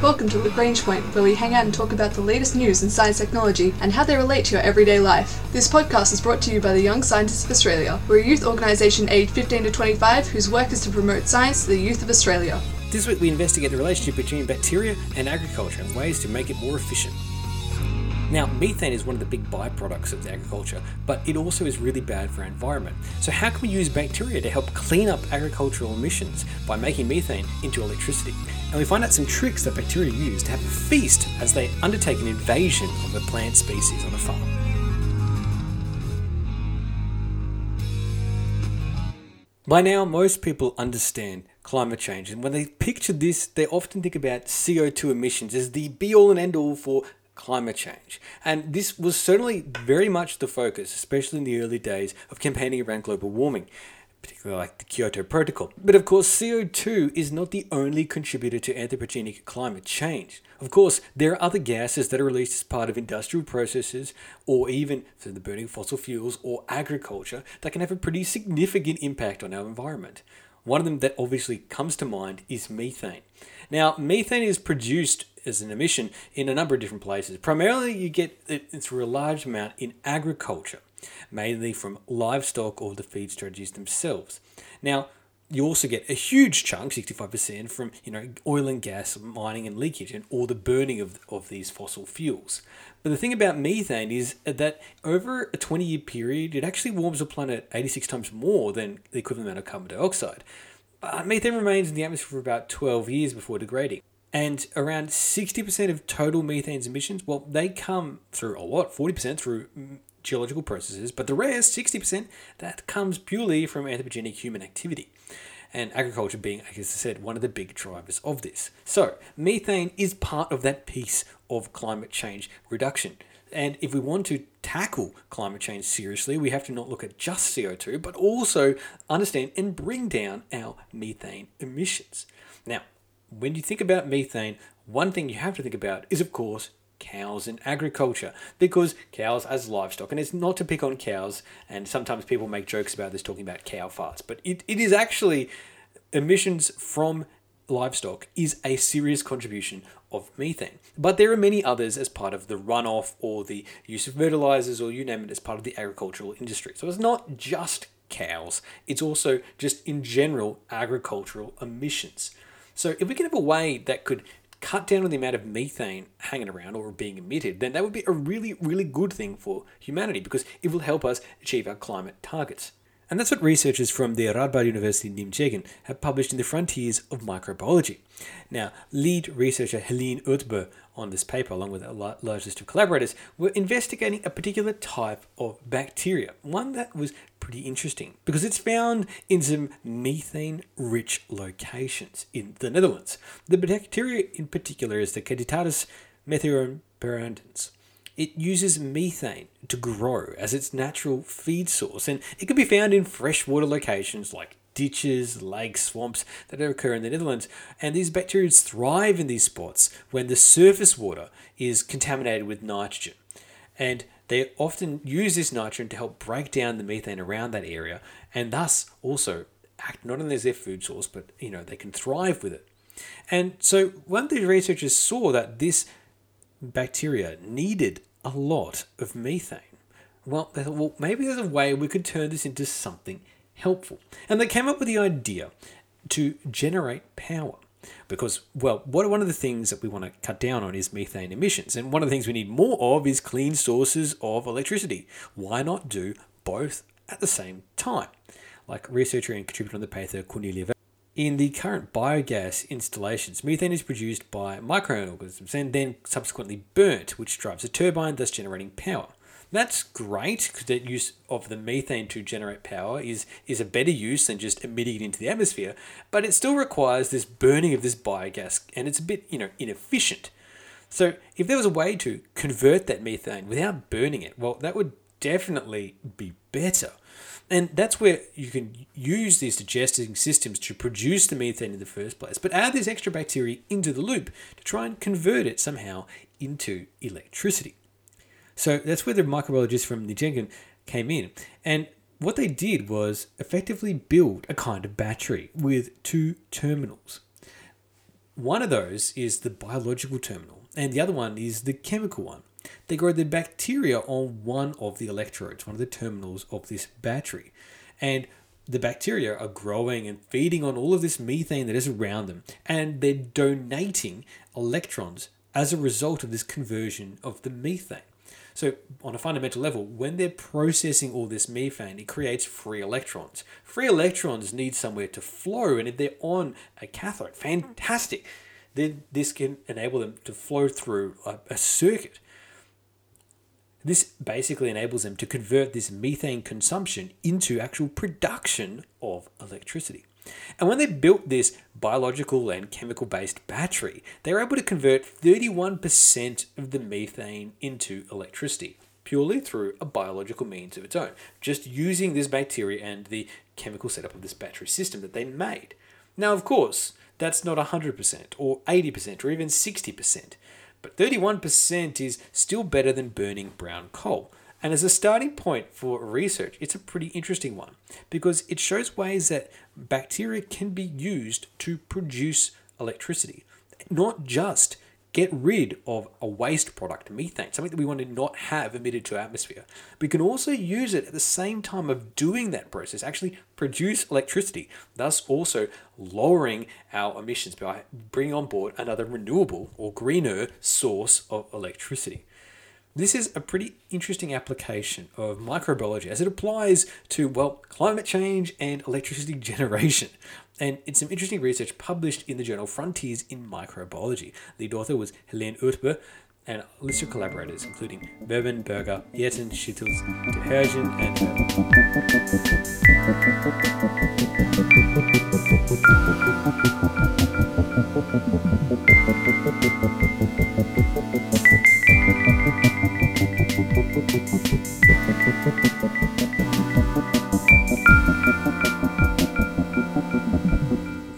Welcome to Lagrange Point, where we hang out and talk about the latest news in science technology and how they relate to your everyday life. This podcast is brought to you by the Young Scientists of Australia. We're a youth organisation aged 15 to 25 whose work is to promote science to the youth of Australia. This week we investigate the relationship between bacteria and agriculture and ways to make it more efficient. Now, methane is one of the big byproducts of agriculture, but it also is really bad for our environment. So, how can we use bacteria to help clean up agricultural emissions by making methane into electricity? And we find out some tricks that bacteria use to have a feast as they undertake an invasion of a plant species on a farm. By now, most people understand climate change, and when they picture this, they often think about CO2 emissions as the be all and end all for climate change. And this was certainly very much the focus, especially in the early days of campaigning around global warming, particularly like the Kyoto Protocol. But of course, CO2 is not the only contributor to anthropogenic climate change. Of course, there are other gases that are released as part of industrial processes or even through the burning of fossil fuels or agriculture that can have a pretty significant impact on our environment. One of them that obviously comes to mind is methane. Now, methane is produced as an emission in a number of different places. Primarily, you get it through a large amount in agriculture, mainly from livestock or the feed strategies themselves. Now, you also get a huge chunk, 65%, from you know oil and gas mining and leakage and all the burning of, of these fossil fuels. But the thing about methane is that over a 20 year period, it actually warms the planet 86 times more than the equivalent amount of carbon dioxide. But methane remains in the atmosphere for about 12 years before degrading. And around 60% of total methane emissions, well, they come through a lot, 40% through mm, geological processes, but the rest, 60%, that comes purely from anthropogenic human activity. And agriculture being, as I said, one of the big drivers of this. So, methane is part of that piece of climate change reduction. And if we want to tackle climate change seriously, we have to not look at just CO2, but also understand and bring down our methane emissions. Now, when you think about methane, one thing you have to think about is, of course, cows and agriculture. Because cows as livestock and it's not to pick on cows and sometimes people make jokes about this talking about cow farts but it, it is actually emissions from livestock is a serious contribution of methane. But there are many others as part of the runoff or the use of fertilizers or you name it as part of the agricultural industry. So it's not just cows it's also just in general agricultural emissions so if we can have a way that could cut down on the amount of methane hanging around or being emitted, then that would be a really, really good thing for humanity because it will help us achieve our climate targets. And that's what researchers from the Radboud University in Nijmegen have published in the Frontiers of Microbiology. Now, lead researcher Helene Ootboo on this paper, along with a large list of collaborators, were investigating a particular type of bacteria, one that was pretty interesting because it's found in some methane rich locations in the Netherlands. The bacteria in particular is the Candidatatus methioperandens. It uses methane to grow as its natural feed source, and it can be found in freshwater locations like ditches, lakes, swamps that occur in the Netherlands. And these bacteria thrive in these spots when the surface water is contaminated with nitrogen. And they often use this nitrogen to help break down the methane around that area and thus also act not only as their food source, but you know, they can thrive with it. And so one of the researchers saw that this bacteria needed a lot of methane. Well, they thought, well, maybe there's a way we could turn this into something helpful. And they came up with the idea to generate power. Because, well, what one of the things that we want to cut down on is methane emissions. And one of the things we need more of is clean sources of electricity. Why not do both at the same time? Like researcher and contributor on the paper Cornelia in the current biogas installations, methane is produced by microorganisms and then subsequently burnt, which drives a turbine, thus generating power. That's great because the use of the methane to generate power is, is a better use than just emitting it into the atmosphere, but it still requires this burning of this biogas and it's a bit, you know, inefficient. So if there was a way to convert that methane without burning it, well, that would definitely be better. And that's where you can use these digesting systems to produce the methane in the first place, but add this extra bacteria into the loop to try and convert it somehow into electricity. So that's where the microbiologists from Nijmegen came in. And what they did was effectively build a kind of battery with two terminals. one of those is the biological terminal, and the other one is the chemical one. They grow the bacteria on one of the electrodes, one of the terminals of this battery. And the bacteria are growing and feeding on all of this methane that is around them, and they're donating electrons as a result of this conversion of the methane. So, on a fundamental level, when they're processing all this methane, it creates free electrons. Free electrons need somewhere to flow, and if they're on a cathode, fantastic. Then this can enable them to flow through a, a circuit. This basically enables them to convert this methane consumption into actual production of electricity. And when they built this biological and chemical based battery, they were able to convert 31% of the methane into electricity purely through a biological means of its own, just using this bacteria and the chemical setup of this battery system that they made. Now, of course, that's not 100% or 80% or even 60%, but 31% is still better than burning brown coal. And as a starting point for research, it's a pretty interesting one because it shows ways that bacteria can be used to produce electricity, not just get rid of a waste product, methane, something that we want to not have emitted to atmosphere. We can also use it at the same time of doing that process, actually produce electricity, thus also lowering our emissions by bringing on board another renewable or greener source of electricity. This is a pretty interesting application of microbiology as it applies to, well, climate change and electricity generation. And it's some interesting research published in the journal Frontiers in Microbiology. The author was Helene Uthber, and a list of collaborators, including Berben, Berger, Yerton, Schittels, De Hergen, and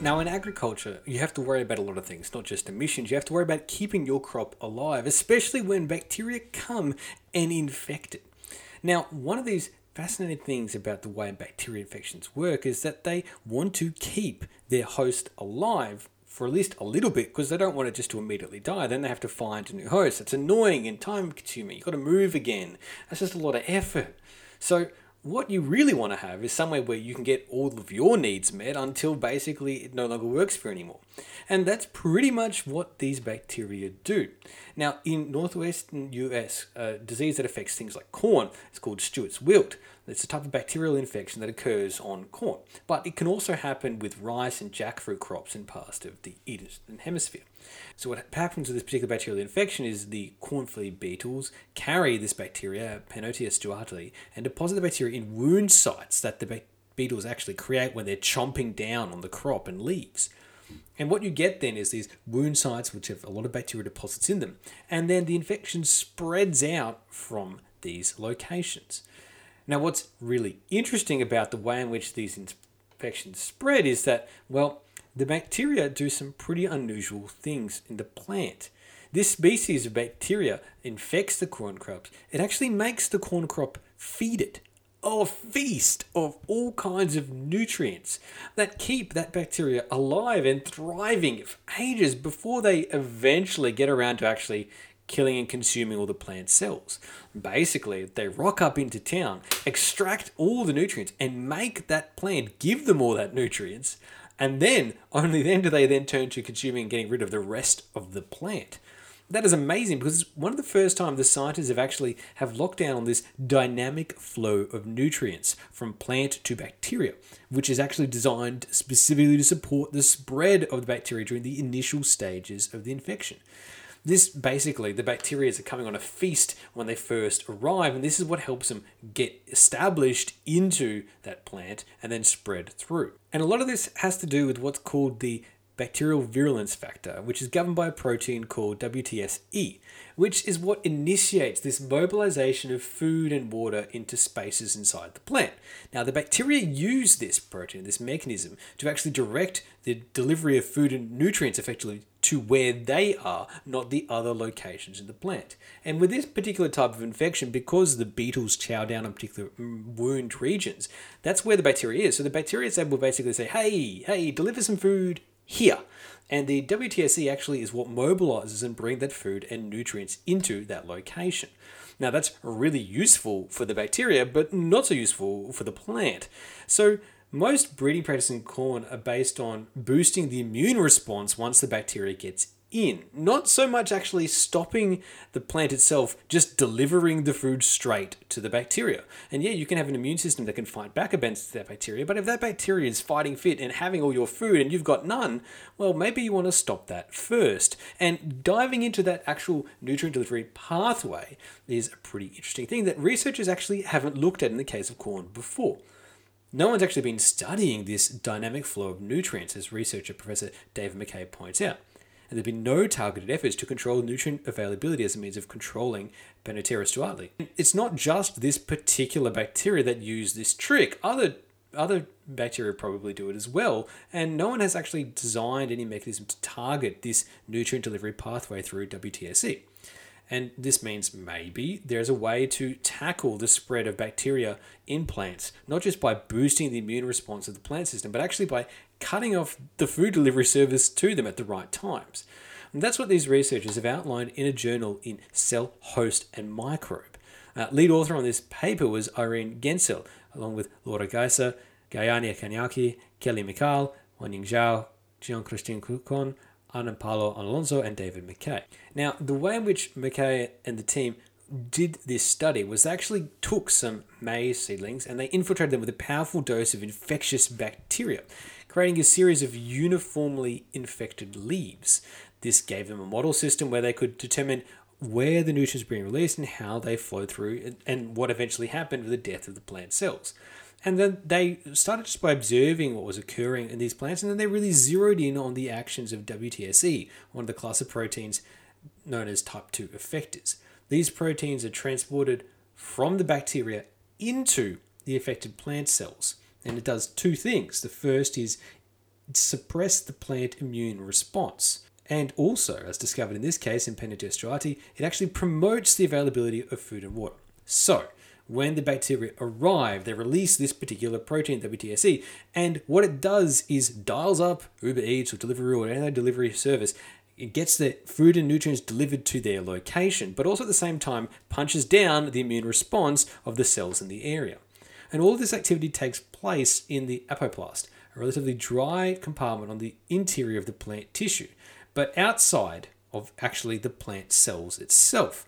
Now, in agriculture, you have to worry about a lot of things, not just emissions. You have to worry about keeping your crop alive, especially when bacteria come and infect it. Now, one of these fascinating things about the way bacteria infections work is that they want to keep their host alive for at least a little bit because they don't want it just to immediately die. Then they have to find a new host. It's annoying and time consuming. You've got to move again. That's just a lot of effort. So, what you really want to have is somewhere where you can get all of your needs met until basically it no longer works for you anymore. And that's pretty much what these bacteria do. Now, in northwestern US, a disease that affects things like corn is called Stewart's wilt. It's a type of bacterial infection that occurs on corn, but it can also happen with rice and jackfruit crops in parts of the eastern hemisphere. So what happens with this particular bacterial infection is the corn flea beetles carry this bacteria, Pannotia stewarti, and deposit the bacteria in wound sites that the beetles actually create when they're chomping down on the crop and leaves. And what you get then is these wound sites which have a lot of bacteria deposits in them, and then the infection spreads out from these locations. Now, what's really interesting about the way in which these infections spread is that, well, the bacteria do some pretty unusual things in the plant. This species of bacteria infects the corn crops. It actually makes the corn crop feed it a feast of all kinds of nutrients that keep that bacteria alive and thriving for ages before they eventually get around to actually killing and consuming all the plant cells. Basically, they rock up into town, extract all the nutrients, and make that plant give them all that nutrients. And then, only then do they then turn to consuming and getting rid of the rest of the plant. That is amazing because it's one of the first times the scientists have actually have locked down on this dynamic flow of nutrients from plant to bacteria, which is actually designed specifically to support the spread of the bacteria during the initial stages of the infection. This basically, the bacteria are coming on a feast when they first arrive, and this is what helps them get established into that plant and then spread through. And a lot of this has to do with what's called the bacterial virulence factor, which is governed by a protein called WTSE, which is what initiates this mobilization of food and water into spaces inside the plant. Now, the bacteria use this protein, this mechanism, to actually direct the delivery of food and nutrients effectively to where they are, not the other locations in the plant. And with this particular type of infection, because the beetles chow down on particular mm, wound regions, that's where the bacteria is. So the bacteria is able to basically say, hey, hey, deliver some food here. And the WTSE actually is what mobilizes and brings that food and nutrients into that location. Now, that's really useful for the bacteria, but not so useful for the plant. So, most breeding practices in corn are based on boosting the immune response once the bacteria gets in. Not so much actually stopping the plant itself, just delivering the food straight to the bacteria. And yeah, you can have an immune system that can fight back against that bacteria, but if that bacteria is fighting fit and having all your food and you've got none, well, maybe you want to stop that first. And diving into that actual nutrient delivery pathway is a pretty interesting thing that researchers actually haven't looked at in the case of corn before. No one's actually been studying this dynamic flow of nutrients, as researcher Professor David McKay points out and there have been no targeted efforts to control nutrient availability as a means of controlling Panethera stuarti. It's not just this particular bacteria that use this trick. Other other bacteria probably do it as well, and no one has actually designed any mechanism to target this nutrient delivery pathway through WTSE. And this means maybe there's a way to tackle the spread of bacteria in plants, not just by boosting the immune response of the plant system, but actually by cutting off the food delivery service to them at the right times. And that's what these researchers have outlined in a journal in Cell, Host, and Microbe. Uh, lead author on this paper was Irene Gensel, along with Laura Geiser, Gayane Kanyaki, Kelly Mikal, Wenying Zhao, Jean-Christine Cucon, Ana Paulo Alonso, and David McKay. Now, the way in which McKay and the team did this study was they actually took some maize seedlings and they infiltrated them with a powerful dose of infectious bacteria, creating a series of uniformly infected leaves. This gave them a model system where they could determine where the nutrients were being released and how they flowed through, and what eventually happened with the death of the plant cells. And then they started just by observing what was occurring in these plants, and then they really zeroed in on the actions of WTSE, one of the class of proteins known as type 2 effectors. These proteins are transported from the bacteria into the affected plant cells, and it does two things. The first is suppress the plant immune response. And also, as discovered in this case in Panethera it actually promotes the availability of food and water. So, when the bacteria arrive, they release this particular protein, WTSE, and what it does is dials up Uber Eats or Deliveroo or any delivery service. It gets the food and nutrients delivered to their location, but also at the same time punches down the immune response of the cells in the area. And all of this activity takes place in the apoplast, a relatively dry compartment on the interior of the plant tissue, but outside of actually the plant cells itself.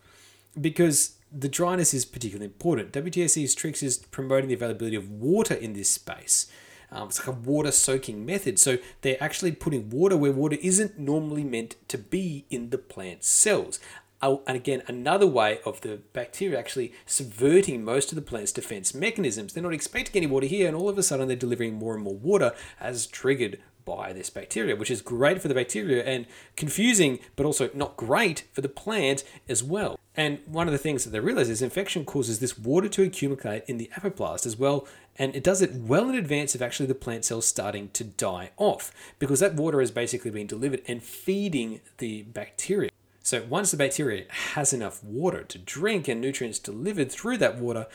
Because the dryness is particularly important. WTSE's tricks is promoting the availability of water in this space. Um, it's like a water soaking method. So they're actually putting water where water isn't normally meant to be in the plant cells. Oh, and again, another way of the bacteria actually subverting most of the plant's defense mechanisms. They're not expecting any water here, and all of a sudden they're delivering more and more water as triggered by this bacteria, which is great for the bacteria and confusing, but also not great for the plant as well. And one of the things that they realize is infection causes this water to accumulate in the apoplast as well, and it does it well in advance of actually the plant cells starting to die off, because that water has basically been delivered and feeding the bacteria. So once the bacteria has enough water to drink and nutrients delivered through that water,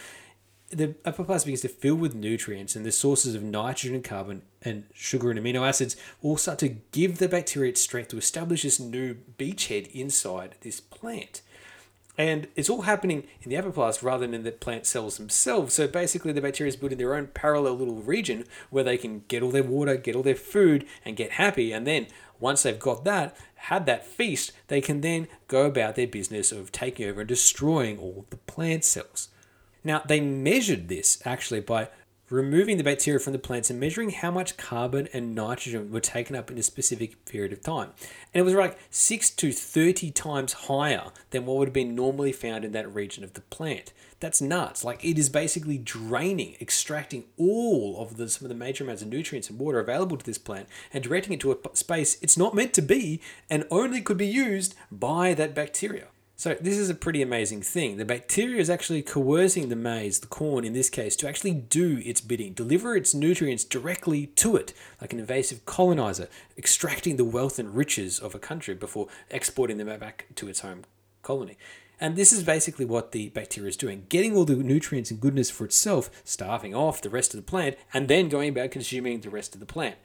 the apoplast begins to fill with nutrients and the sources of nitrogen and carbon and sugar and amino acids all start to give the bacteria its strength to establish this new beachhead inside this plant. And it's all happening in the apoplast rather than in the plant cells themselves. So basically, the bacteria is building their own parallel little region where they can get all their water, get all their food, and get happy. And then once they've got that, had that feast, they can then go about their business of taking over and destroying all the plant cells. Now, they measured this actually by removing the bacteria from the plants and measuring how much carbon and nitrogen were taken up in a specific period of time. And it was like 6 to 30 times higher than what would have been normally found in that region of the plant. That's nuts. Like it is basically draining, extracting all of the some of the major amounts of nutrients and water available to this plant and directing it to a space it's not meant to be and only could be used by that bacteria. So this is a pretty amazing thing. The bacteria is actually coercing the maize, the corn in this case, to actually do its bidding, deliver its nutrients directly to it, like an invasive colonizer, extracting the wealth and riches of a country before exporting them back to its home colony. And this is basically what the bacteria is doing, getting all the nutrients and goodness for itself, starving off the rest of the plant, and then going about consuming the rest of the plant.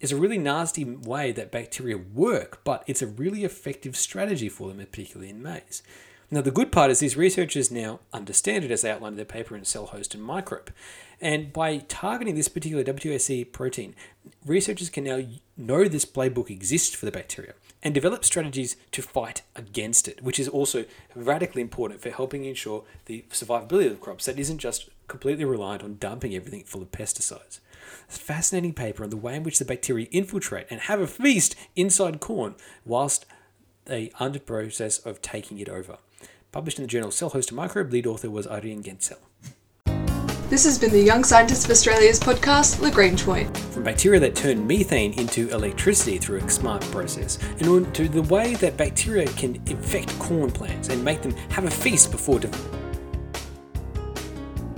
Is a really nasty way that bacteria work, but it's a really effective strategy for them, particularly in maize. Now, the good part is these researchers now understand it as they outlined in their paper in Cell Host and Microbe. And by targeting this particular WSE protein, researchers can now know this playbook exists for the bacteria and develop strategies to fight against it, which is also radically important for helping ensure the survivability of crops that isn't just completely reliant on dumping everything full of pesticides. It's a fascinating paper on the way in which the bacteria infiltrate and have a feast inside corn whilst they are under process of taking it over. Published in the journal Cell Host and Microbe, lead author was Irene Gensel. This has been the Young Scientists of Australia's podcast, Lagrange Point. From bacteria that turn methane into electricity through a smart process, and on to the way that bacteria can infect corn plants and make them have a feast before. De-